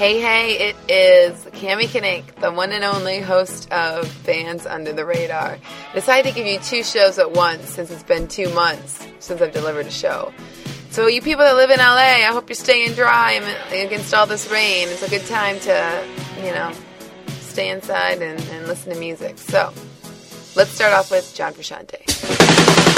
Hey, hey, it is Cami Kinnick, the one and only host of Bands Under the Radar. I decided to give you two shows at once since it's been two months since I've delivered a show. So, you people that live in LA, I hope you're staying dry against all this rain. It's a good time to, you know, stay inside and, and listen to music. So, let's start off with John Frusciante.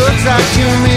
looks like you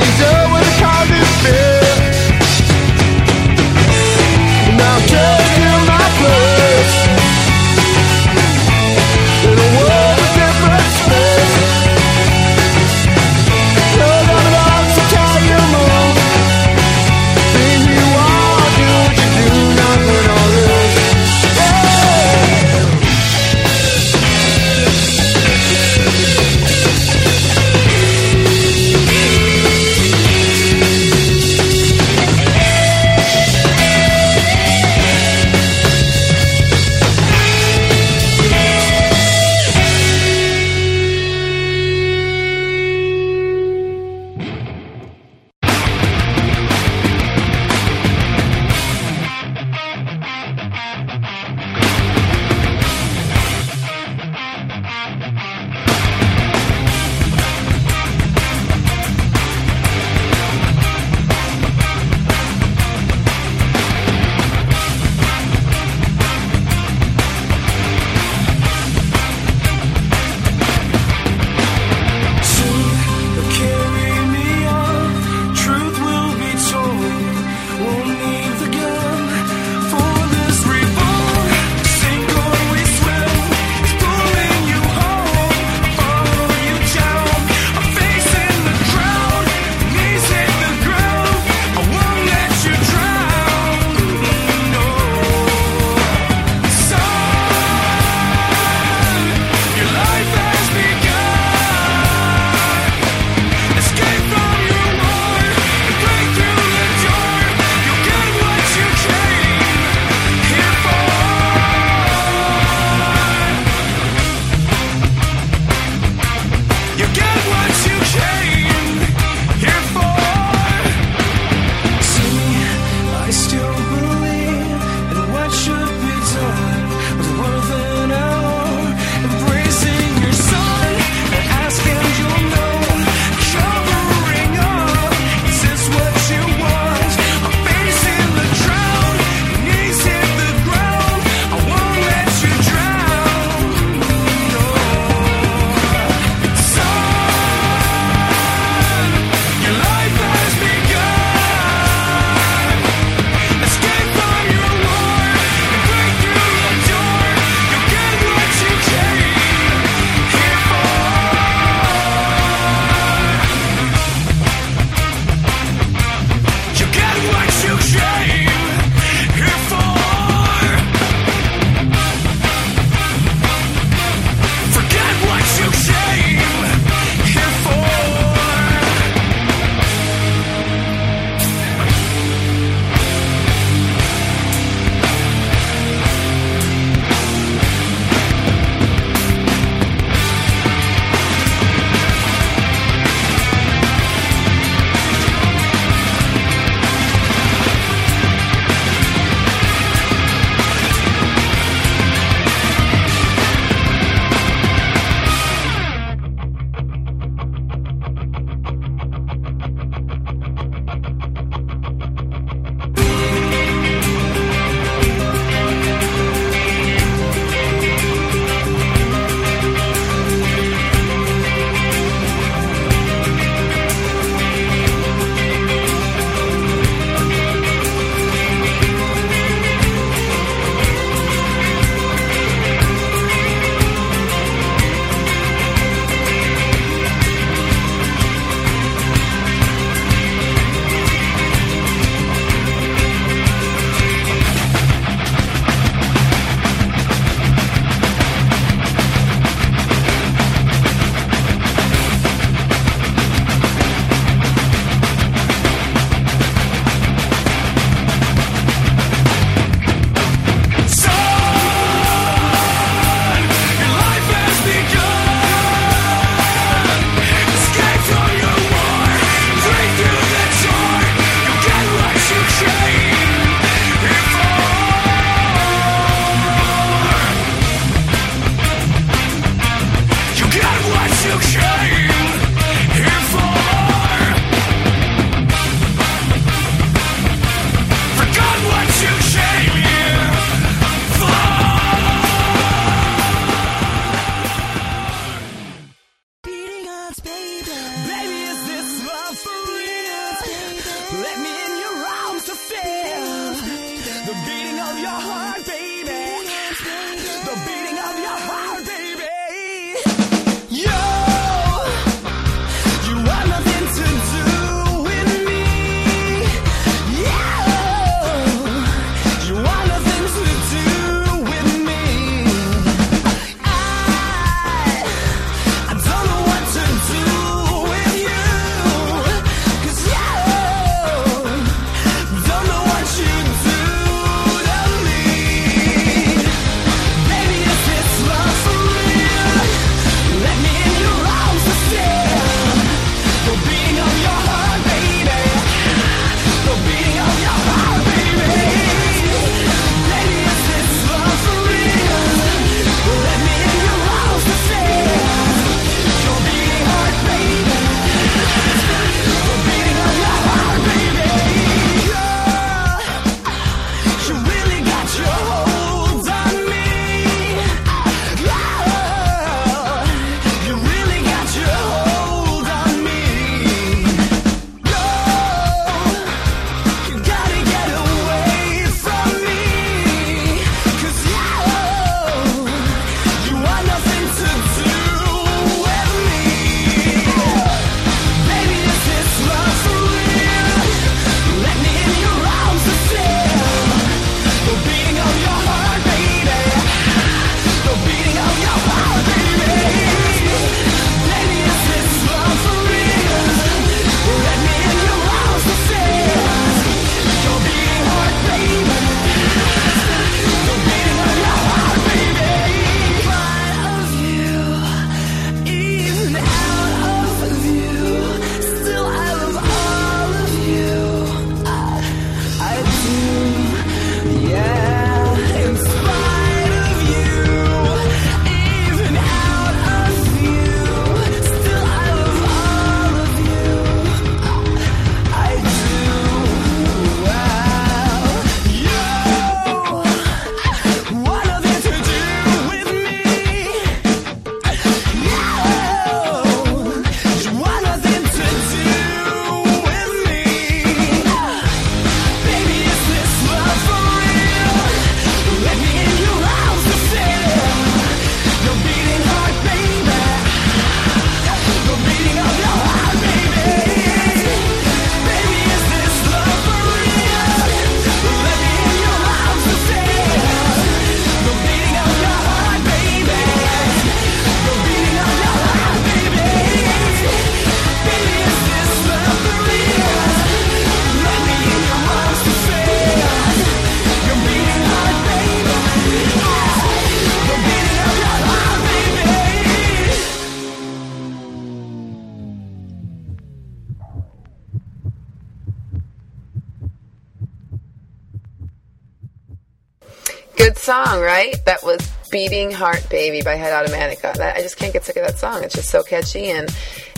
song, right? That was Beating Heart Baby by Head Automatica. That, I just can't get sick of that song. It's just so catchy. And,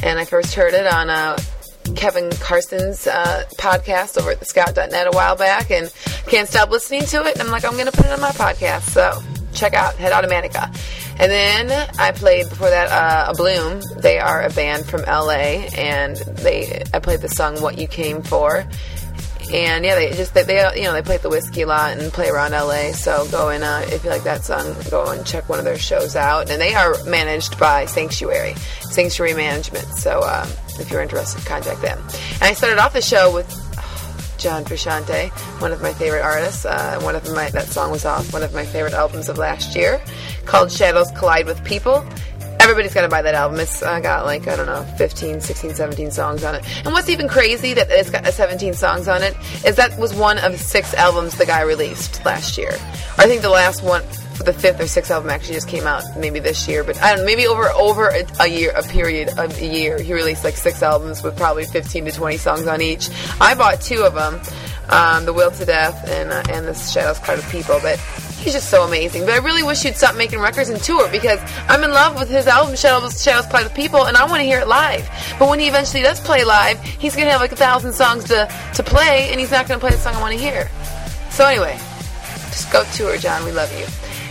and I first heard it on uh, Kevin Carson's uh, podcast over at the scout.net a while back and can't stop listening to it. And I'm like, I'm going to put it on my podcast. So check out Head Automatica. And then I played before that uh, Abloom. They are a band from LA, and they I played the song "What You Came For." And yeah, they just they, they you know they play at the whiskey lot and play around LA. So go and uh, if you like that song, go and check one of their shows out. And they are managed by Sanctuary, Sanctuary Management. So um, if you're interested, contact them. And I started off the show with John Frusciante, one of my favorite artists. Uh, one of my that song was off one of my favorite albums of last year, called Shadows Collide with People. Everybody's got to buy that album. It's uh, got like, I don't know, 15, 16, 17 songs on it. And what's even crazy that it's got 17 songs on it is that was one of six albums the guy released last year. I think the last one, the fifth or sixth album actually just came out maybe this year, but I don't know, maybe over over a, a, year, a period of a year, he released like six albums with probably 15 to 20 songs on each. I bought two of them, um, The Will to Death and uh, and The Shadows Collide with People, but he's just so amazing. But I really wish he'd stop making records and tour because I'm in love with his album Shadows Shadows Collide with People, and I want to hear it live. But when he eventually does play live, he's gonna have like a thousand songs to to play, and he's not gonna play the song I want to hear. So anyway, just go tour, John. We love you.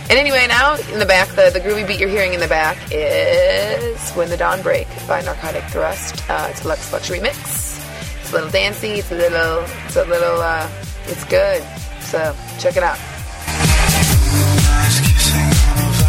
And anyway, now in the back, the, the groovy beat you're hearing in the back is When the Dawn Break by Narcotic Thrust. Uh, it's a Lux Flux remix. It's a little dancey. It's a little, it's a little, uh, it's good. So check it out.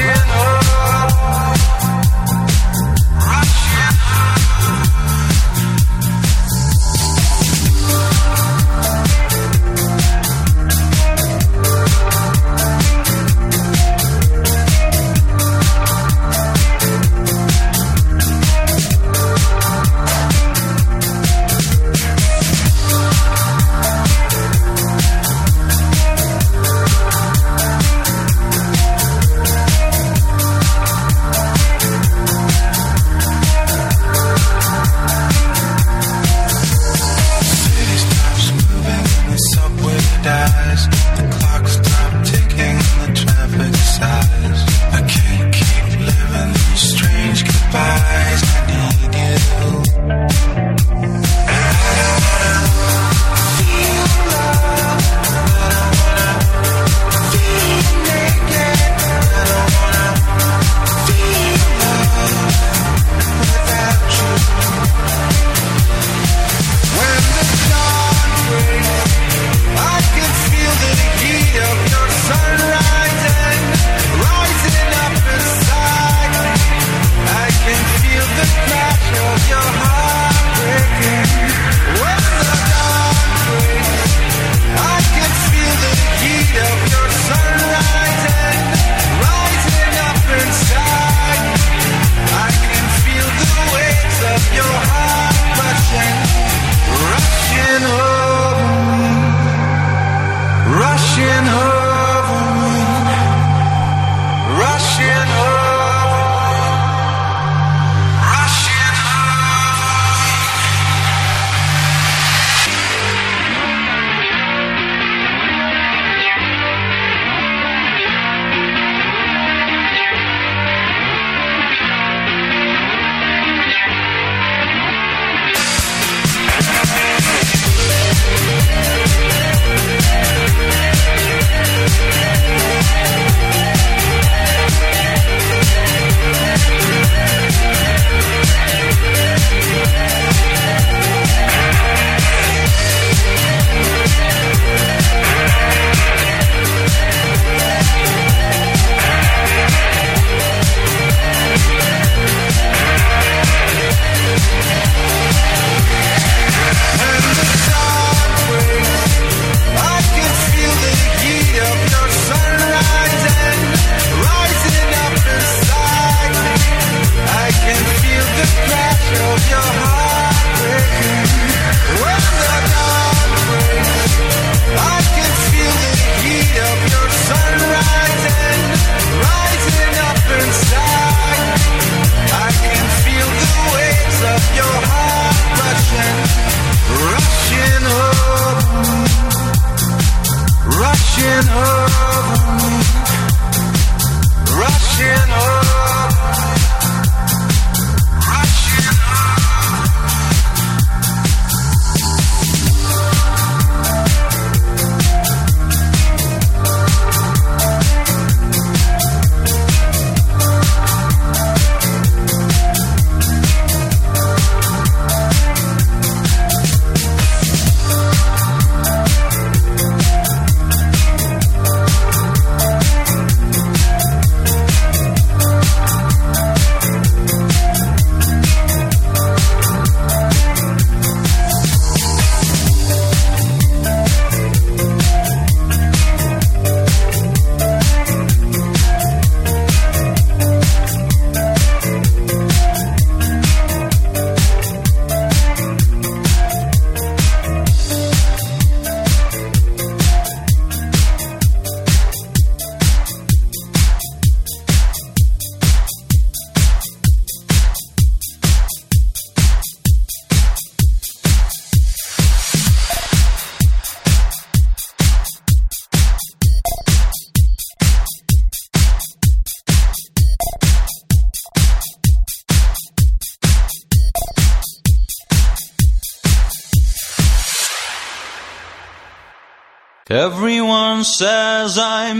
Watching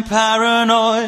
paranoid.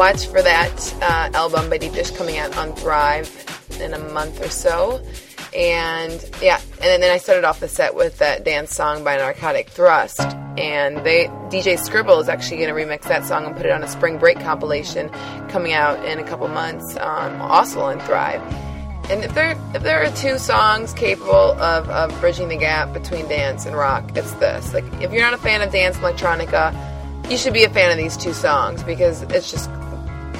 Watch for that uh, album by Deep Dish coming out on Thrive in a month or so. And yeah, and then I started off the set with that dance song by Narcotic Thrust. And they DJ Skribble is actually going to remix that song and put it on a spring break compilation coming out in a couple months, um, also on Thrive. And if there if there are two songs capable of, of bridging the gap between dance and rock, it's this. Like if you're not a fan of dance electronica, you should be a fan of these two songs because it's just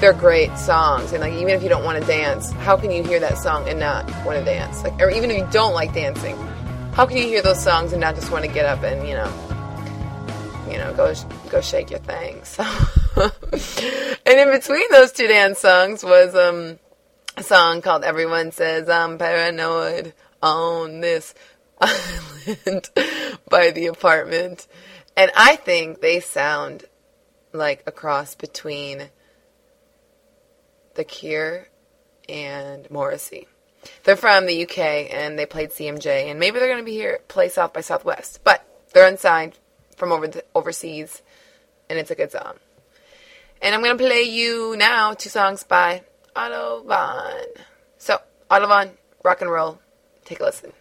they're great songs. And like even if you don't want to dance, how can you hear that song and not want to dance? Like or even if you don't like dancing, how can you hear those songs and not just want to get up and you know you know go go shake your thing? So and in between those two dance songs was um a song called Everyone Says I'm Paranoid on This Island by The Apartment. And I think they sound like a cross between The Cure and Morrissey. They're from the UK and they played CMJ, and maybe they're going to be here play South by Southwest, but they're unsigned from over the, overseas, and it's a good song. And I'm going to play you now two songs by Von. So, Von, rock and roll. Take a listen.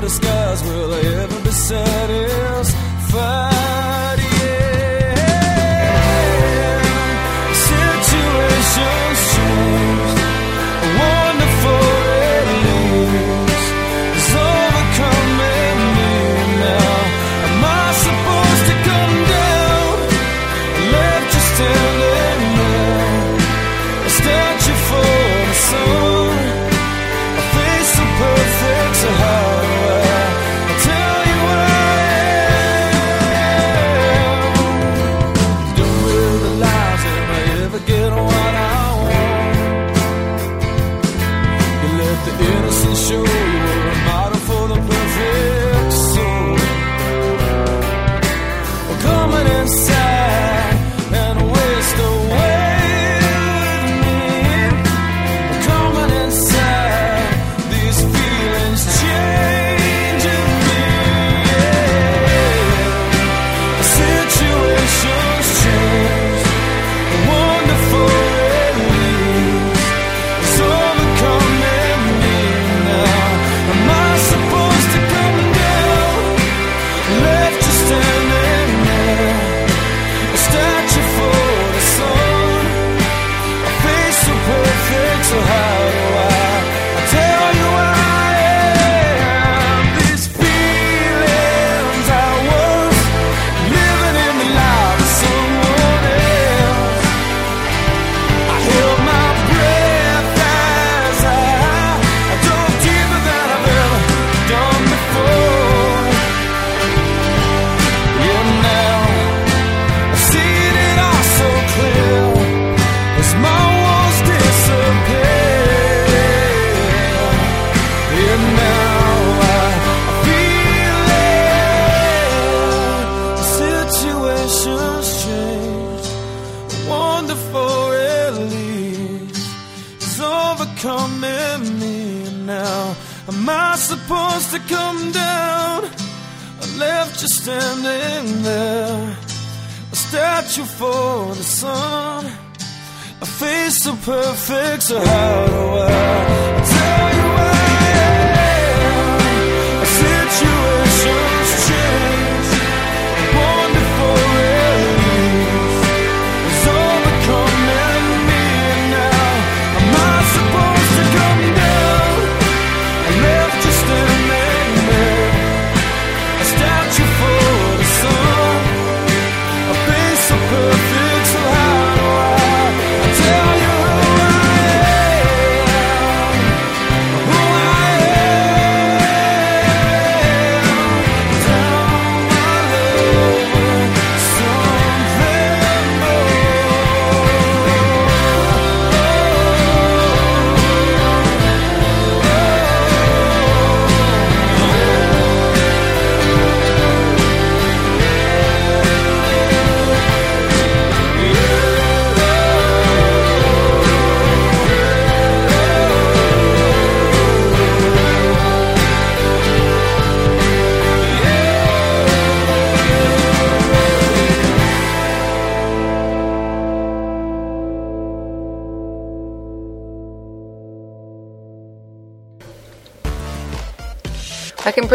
The skies, will ever be satisfied?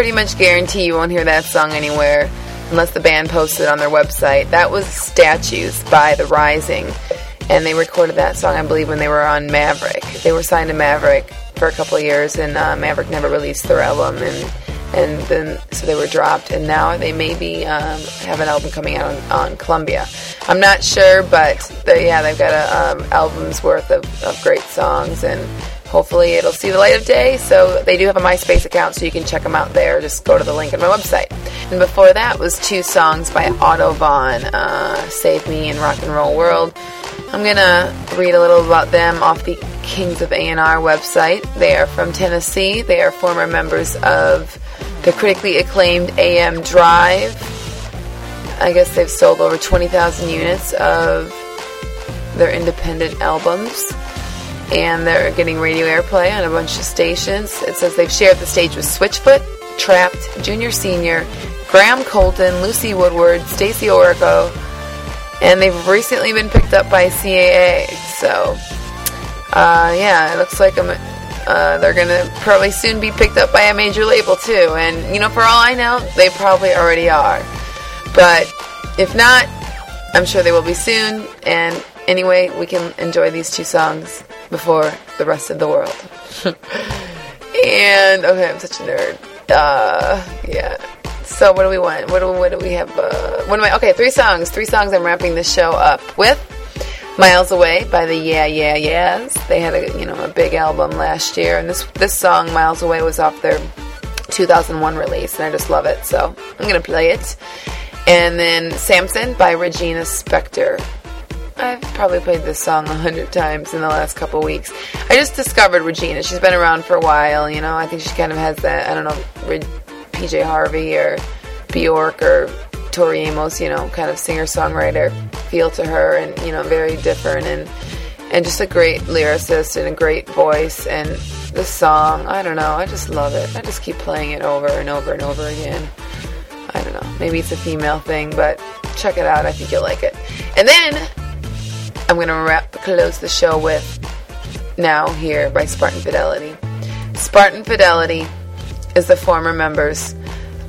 Pretty much guarantee you won't hear that song anywhere unless the band posted it on their website. That was Statues by The Rising, and they recorded that song, I believe, when they were on Maverick. They were signed to Maverick for a couple of years, and uh, Maverick never released their album, and and then so they were dropped, and now they maybe um, have an album coming out on, on Columbia. I'm not sure, but they, yeah, they've got an um, album's worth of, of great songs, and hopefully it'll see the light of day. So they do have a MySpace account, so you can check them out there. Just go to the link on my website. And before that was two songs by AutoVaughn, uh, "Save Me" and "Rock and Roll World." I'm gonna read a little about them off the Kings of A&R website. They are from Tennessee. They are former members of the critically acclaimed AM Drive. I guess they've sold over 20,000 units of their independent albums. And they're getting radio airplay on a bunch of stations. It says they've shared the stage with Switchfoot, Trapt, Junior Senior, Graham Colton, Lucy Woodward, Stacie Orrico, and they've recently been picked up by CAA. So, uh, yeah, it looks like I'm, uh, they're gonna probably soon be picked up by a major label too. And you know, for all I know, they probably already are. But if not, I'm sure they will be soon. And anyway, we can enjoy these two songs before the rest of the world. and okay, I'm such a nerd. Uh, yeah. So what do we want? What do what do we have? Uh, what am I? Okay, three songs. Three songs. I'm wrapping the show up with. Miles Away by the Yeah Yeah Yeahs. They had a you know a big album last year, and this this song Miles Away was off their 2001 release, and I just love it. So I'm gonna play it. And then Samson by Regina Spektor. I've probably played this song a hundred times in the last couple weeks. I just discovered Regina. She's been around for a while, you know. I think she kind of has that, I don't know, PJ Harvey or Bjork or Tori Amos, you know, kind of singer songwriter feel to her, and you know, very different and and just a great lyricist and a great voice. And the song, I don't know, I just love it. I just keep playing it over and over and over again. I don't know, maybe it's a female thing, but check it out. I think you'll like it. And then I'm gonna wrap close the show with now here by Spartan Fidelity. Spartan Fidelity is the former members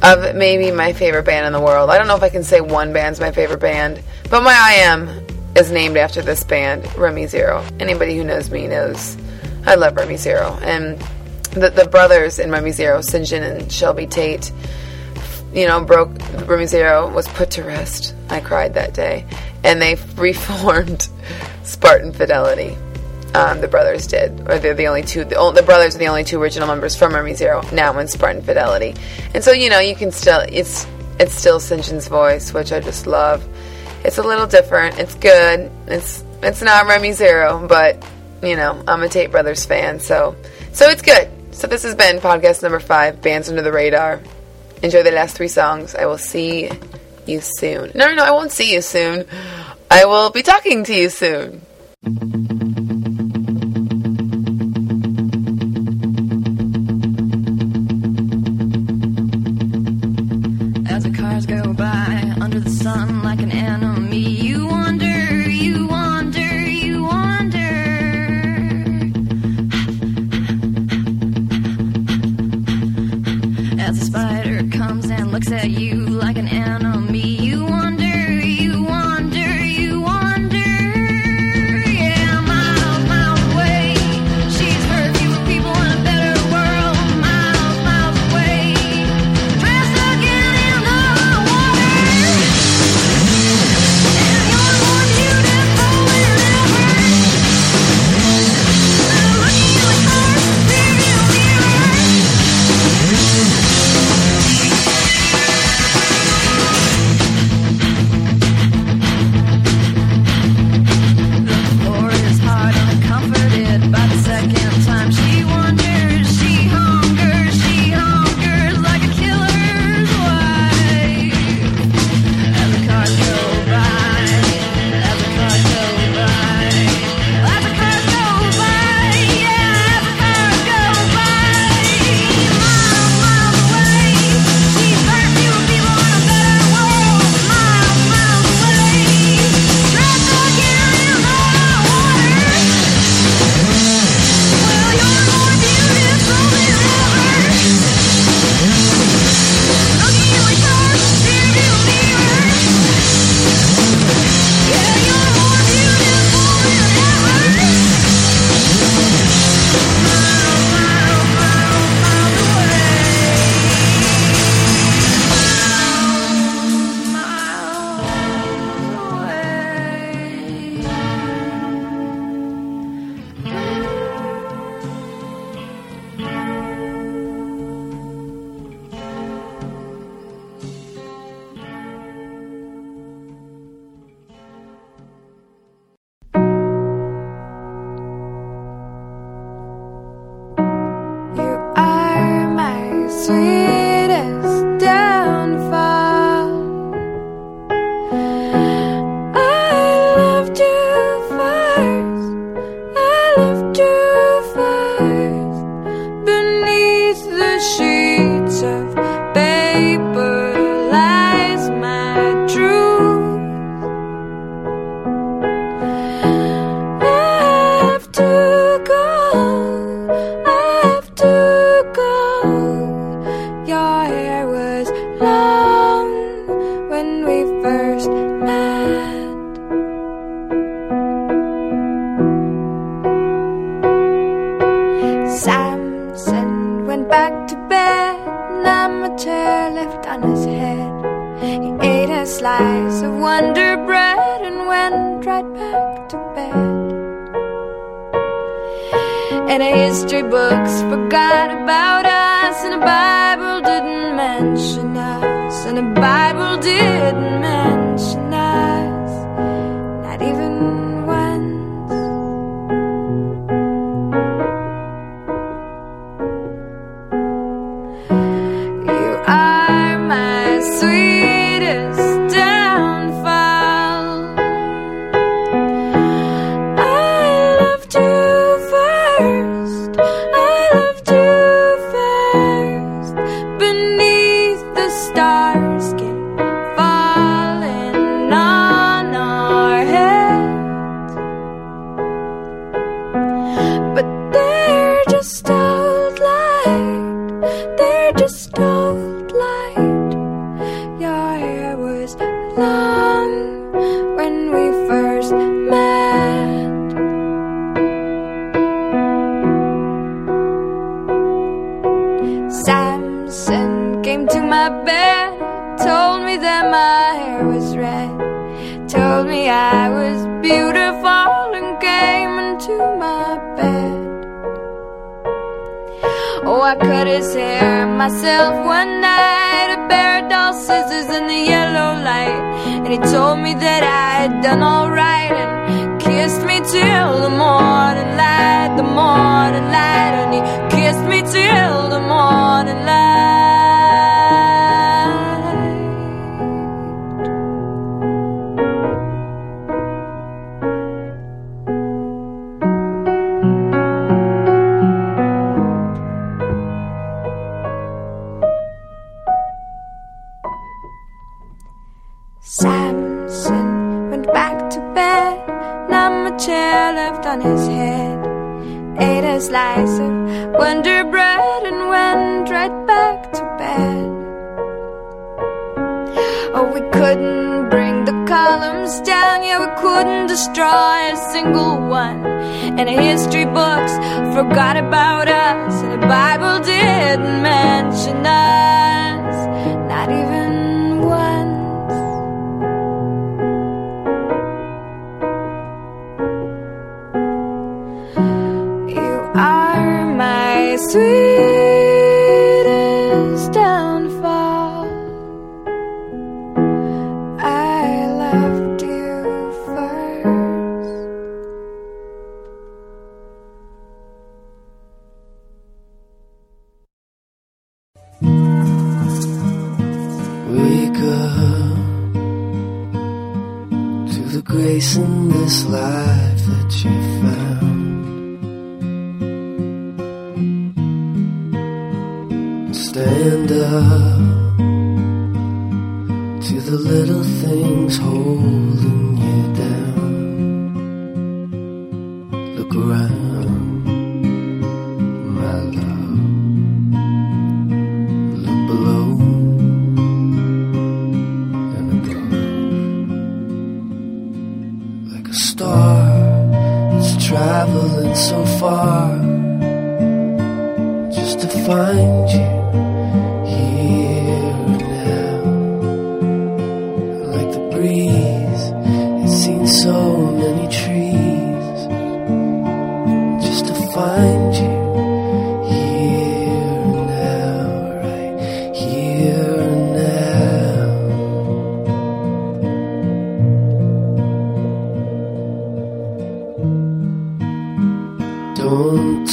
of maybe my favorite band in the world. I don't know if I can say one band's my favorite band, but my I Am is named after this band, Remy Zero. Anybody who knows me knows I love Remy Zero. And the, the brothers in Remy Zero, Cinjun and Shelby Tate, you know, broke Remy Zero was put to rest. I cried that day. And they reformed Spartan Fidelity. Um, the brothers did, or they're the only two. The, the brothers are the only two original members from Remy Zero now in Spartan Fidelity, and so you know you can still it's it's still Cinjun's voice, which I just love. It's a little different. It's good. It's it's not Remy Zero, but you know I'm a Tate Brothers fan, so so it's good. So this has been podcast number five, bands under the radar. Enjoy the last three songs. I will see you soon. No, no, no, I won't see you soon. I will be talking to you soon.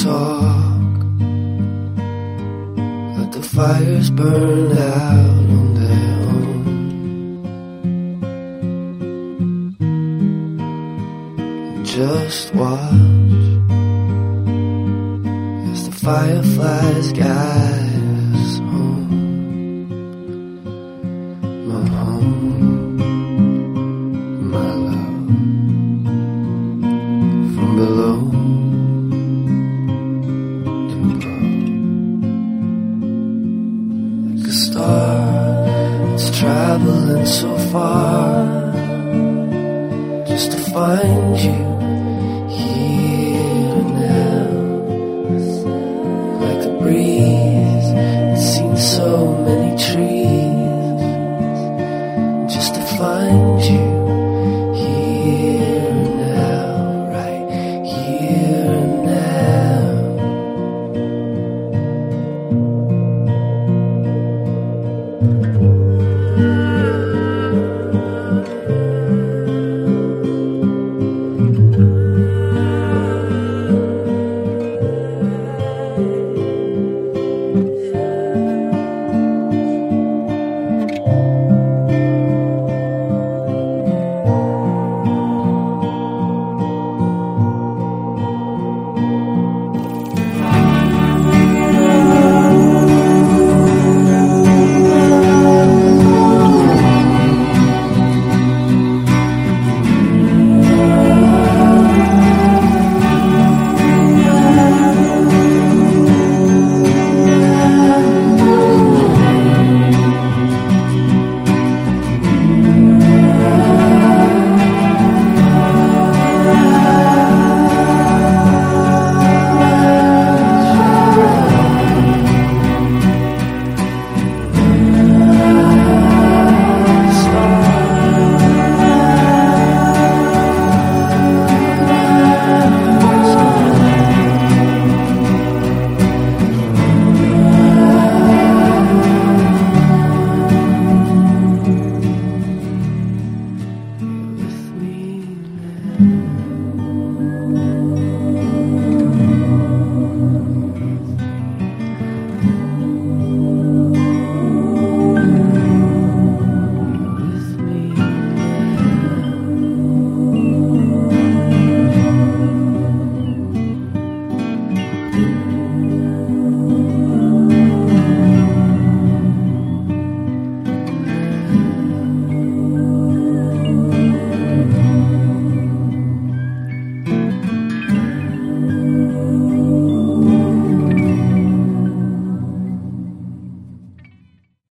talk. Let the fires burn out on their own. Just watch As the fireflies gather